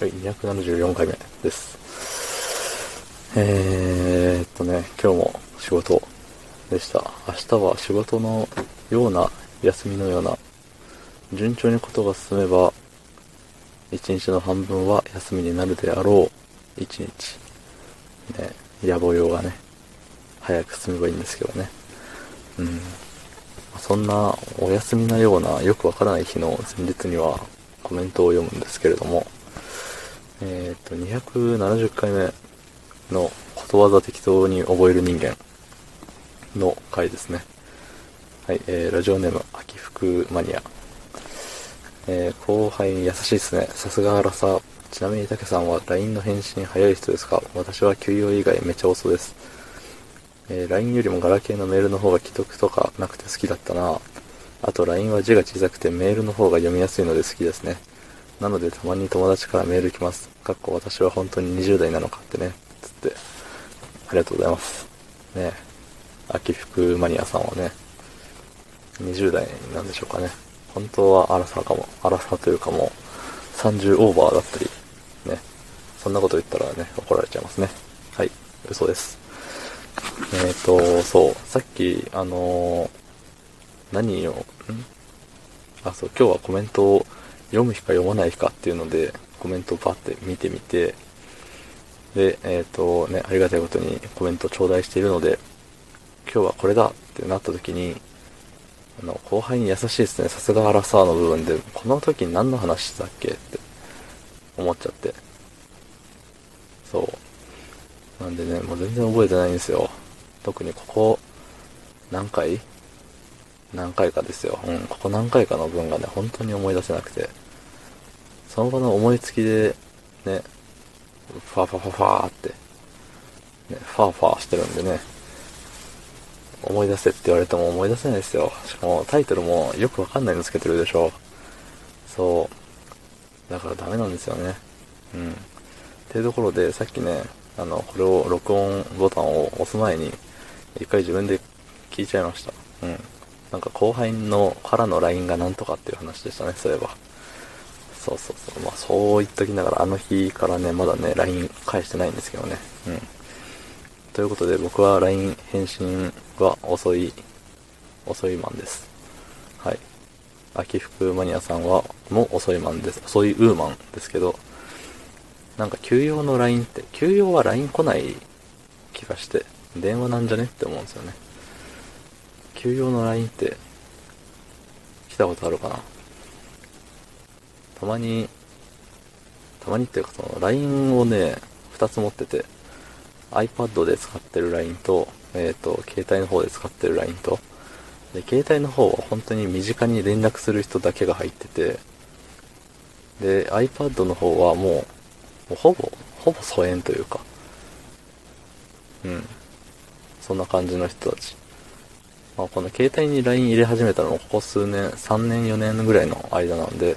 はい、274回目です。えーっとね、今日も仕事でした。明日は仕事のような、休みのような、順調にことが進めば、一日の半分は休みになるであろう一日。ね、野暮用がね、早く進めばいいんですけどね。うん。そんなお休みなようなよくわからない日の前日にはコメントを読むんですけれども、えっ、と、270回目のことわざ適当に覚える人間の回ですね。はい、えー、ラジオネーム、秋福マニア。えー、後輩に優しいですね。さすが荒さ。ちなみに竹さんは LINE の返信早い人ですか？私は給与以外めちゃ遅です。えー LINE よりもガラケーのメールの方が既読とかなくて好きだったなあと LINE は字が小さくてメールの方が読みやすいので好きですね。なのでたまに友達からメール来ます。かっこ私は本当に20代なのかってね。つって。ありがとうございます。ね秋福マニアさんはね、20代なんでしょうかね。本当は荒さかも、荒さというかもう30オーバーだったり、ね。そんなこと言ったらね、怒られちゃいますね。はい、嘘です。えっ、ー、と、そう、さっき、あのー何を、ん？あ、そう、今日はコメントを読む日か読まない日かっていうので、コメントをパって見てみて、で、えっ、とね、ありがたいことにコメントを頂戴しているので、今日はこれだってなった時に、あの、後輩に優しいですね。さすがアラサーの部分で、この時に何の話したっけって思っちゃって。そう。なんでね、もう全然覚えてないんですよ。特にここ、何回何回かですよ。うん、ここ何回かの分がね、本当に思い出せなくて。その場の思いつきで、ね、ファーファーファーファーって、ね、ファーファーしてるんでね、思い出せって言われても思い出せないですよ。しかもタイトルもよくわかんないのつけてるでしょ。そう。だからダメなんですよね。うん。っていうところで、さっきね、あの、これを録音ボタンを押す前に、一回自分で聞いちゃいました。うん。なんか後輩のからの LINE がなんとかっていう話でしたね、そういえば。そうそうそう。まあそう言っときながら、あの日からね、まだね、LINE 返してないんですけどね。うん。ということで僕は LINE 返信は遅い、遅いマンです。はい。秋福マニアさんは、もう遅いマンです。遅いウーマンですけど、なんか休養の LINE って、休養は LINE 来ない気がして、電話なんじゃねって思うんですよね。休養の LINE って、来たことあるかな？たまに、たまにっていうかその LINE をね、2つ持ってて、iPad で使ってる LINE と、えっ、と、携帯の方で使ってる LINE と、で、携帯の方は本当に身近に連絡する人だけが入ってて、で、iPad の方はもう、もうほぼ、ほぼ疎遠というか、うん。そんな感じの人たち。まあ、この携帯に LINE 入れ始めたのもここ数年、3年4年ぐらいの間なんで、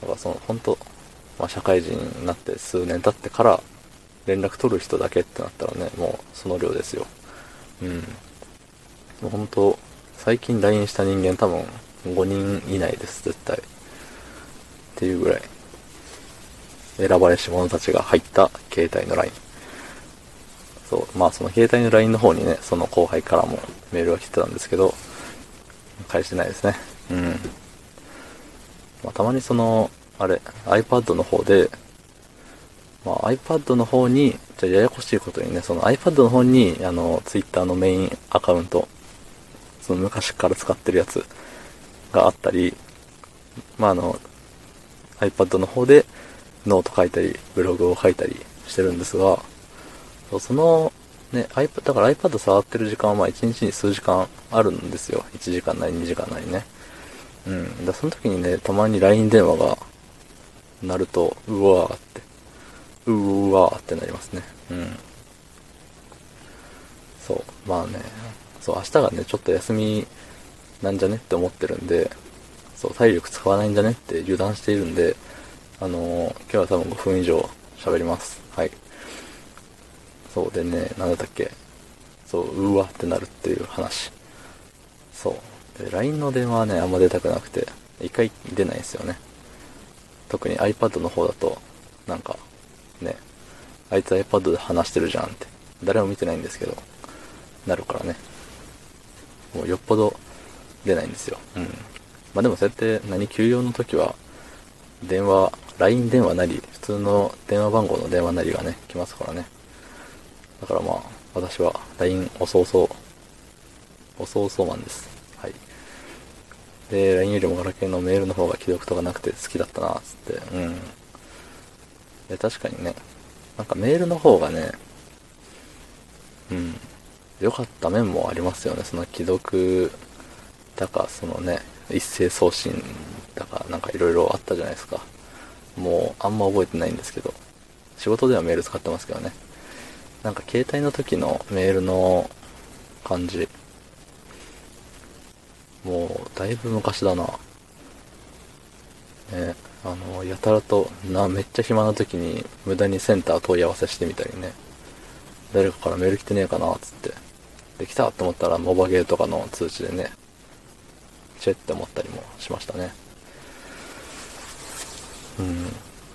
だからその、本当まあ、社会人になって数年経ってから連絡取る人だけってなったらね、もうその量ですよ。うん。もう本当最近 LINE した人間多分5人いないです、絶対。っていうぐらい。選ばれし者たちが入った携帯の LINE。そう、まあその携帯の LINE の方にね、その後輩からもメールが来てたんですけど、返してないですね。うん。まあたまにその、あれ、iPad の方で、まあ iPad の方に、じゃややこしいことにね、その iPad の方に、あの、Twitter のメインアカウント、その昔から使ってるやつがあったり、まああの、iPad の方でノート書いたり、ブログを書いたりしてるんですが、そうその、ね、iPad、だから iPad 触ってる時間はまあ1日に数時間あるんですよ。1時間なり2時間なりね。うん。だその時にね、たまに LINE 電話が鳴ると、うわーって、うわーってなりますね。うん。そう、まあね、そう、明日がね、ちょっと休みなんじゃね？って思ってるんで、そう、体力使わないんじゃね？って油断しているんで、あのー今日は多分5分以上喋ります。はい。そうでね、なんだったっけ。そう、うわってなるっていう話。そう。で、LINE の電話はね、あんま出たくなくて、一回出ないんですよね。特に iPad の方だと、なんか、ね、あいつ iPad で話してるじゃんって、誰も見てないんですけど、なるからね。もうよっぽど出ないんですよ。うん。まあでもそうやって何休養の時は、電話、LINE 電話なり、普通の電話番号の電話なりがね、来ますからね。だからまあ、私は LINE 遅々、遅々マンです。はい。で、LINE よりもガラケーのメールの方が既読とかなくて好きだったな、つって。うん。で、確かにね、なんかメールの方がね、うん、良かった面もありますよね。その既読だか、そのね、一斉送信だか、なんかいろいろあったじゃないですか。もう、あんま覚えてないんですけど。仕事ではメール使ってますけどね。なんか携帯の時のメールの感じ。もう、だいぶ昔だな。ね、あの、やたらと、な、めっちゃ暇な時に、無駄にセンター問い合わせしてみたりね。誰かからメール来てねえかな、つって。で、来たと思ったら、モバゲーとかの通知でね、チェって思ったりもしましたね。うん。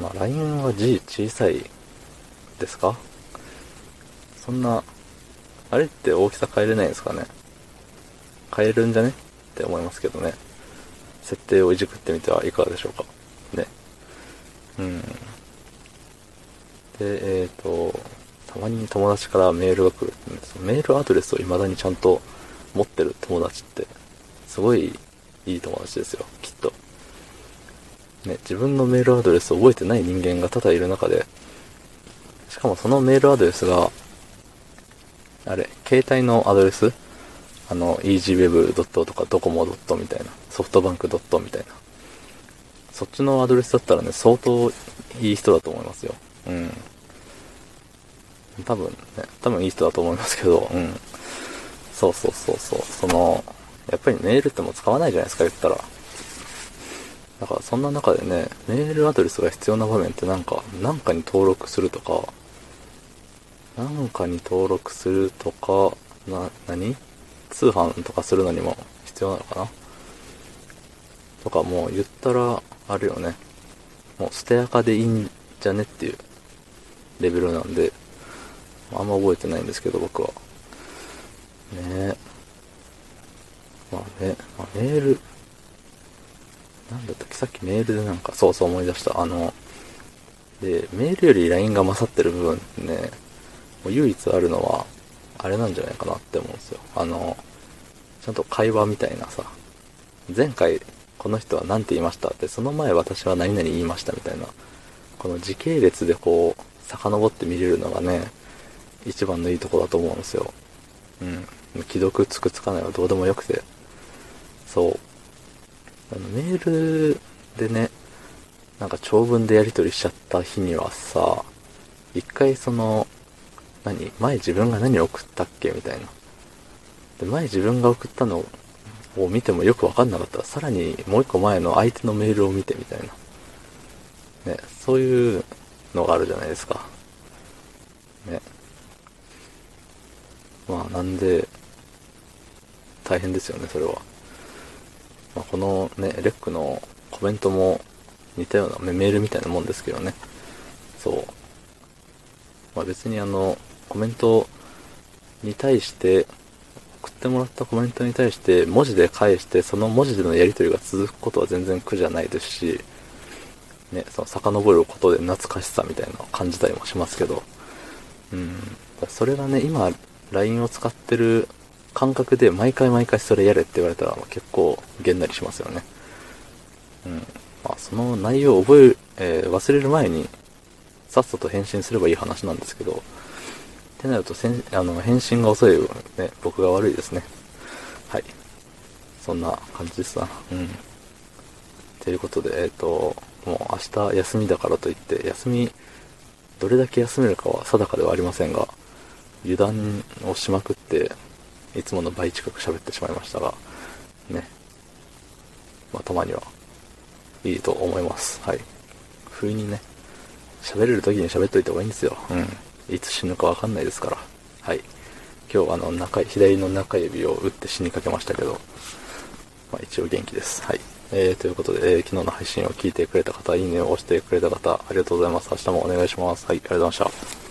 まあ、LINE は字小さいですか？そんな、あれって大きさ変えれないんですかね？変えるんじゃね？って思いますけどね。設定をいじくってみてはいかがでしょうか？ね。うん。で、えっ、ー、と、たまに友達からメールが来るってね、そのメールアドレスを未だにちゃんと持ってる友達って、すごいいい友達ですよ、きっと。ね、自分のメールアドレスを覚えてない人間が多々いる中で、しかもそのメールアドレスが、あれ、携帯のアドレス？あの、easyweb. とかドコモみたいな、ソフトバンクみたいな。そっちのアドレスだったらね、相当いい人だと思いますよ。うん。多分ね、多分いい人だと思いますけど、うん。そうそうそうそう。その、やっぱりメールっても使わないじゃないですか、言ったら。だからそんな中でね、メールアドレスが必要な場面ってなんか、なんかに登録するとか、なんかに登録するとか、な、何？通販とかするのにも必要なのかな？とかもう言ったら、あるよね。もう捨て垢でいいんじゃねっていうレベルなんで、あんま覚えてないんですけど、僕は。ねえ。まあね、まあ、メール、なんだったっけ、さっきメールでなんか、そうそう思い出した。あの、で、メールより LINE が勝ってる部分ね、唯一あるのは、あれなんじゃないかなって思うんですよ。あの、ちゃんと会話みたいなさ、前回この人は何て言いましたって、その前私は何々言いましたみたいな、この時系列でこう、遡って見れるのがね、一番のいいとこだと思うんですよ。うん。既読つくつかないはどうでもよくて。そう。あの、メールでね、なんか長文でやり取りしちゃった日にはさ、一回その、何前自分が何送ったっけみたいな。で、前自分が送ったのを見てもよくわかんなかったら、さらにもう一個前の相手のメールを見てみたいな。ね、そういうのがあるじゃないですか。ね。まあ、なんで、大変ですよね、それは。まあ、このね、レックのコメントも似たようなメールみたいなもんですけどね。そう。まあ、別にあの、コメントに対して、送ってもらったコメントに対して文字で返して、その文字でのやり取りが続くことは全然苦じゃないですし、ね、その遡ることで懐かしさみたいなのを感じたりもしますけど、うん。それがね、今、LINE を使ってる感覚で毎回毎回それやれって言われたら結構げんなりしますよね。うん。まあ、その内容を覚え、えー、忘れる前に、さっさと返信すればいい話なんですけど、ってなるとせん、あの、返信が遅いね、僕が悪いですね。はい。そんな感じですな。うん。ということで、えっ、ー、と、もう明日休みだからといって、休み、どれだけ休めるかは定かではありませんが、油断をしまくって、いつもの倍近く喋ってしまいましたが、ね。まあ、たまには、いいと思います。はい。不意にね、喋れる時に喋っといた方がいいんですよ。うん。いつ死ぬかわかんないですから。はい。今日あの中、左の中指を打って死にかけましたけど、まあ一応元気です。はい。えー、ということで、えー、昨日の配信を聞いてくれた方、いいねを押してくれた方、ありがとうございます。明日もお願いします。はい、ありがとうございました。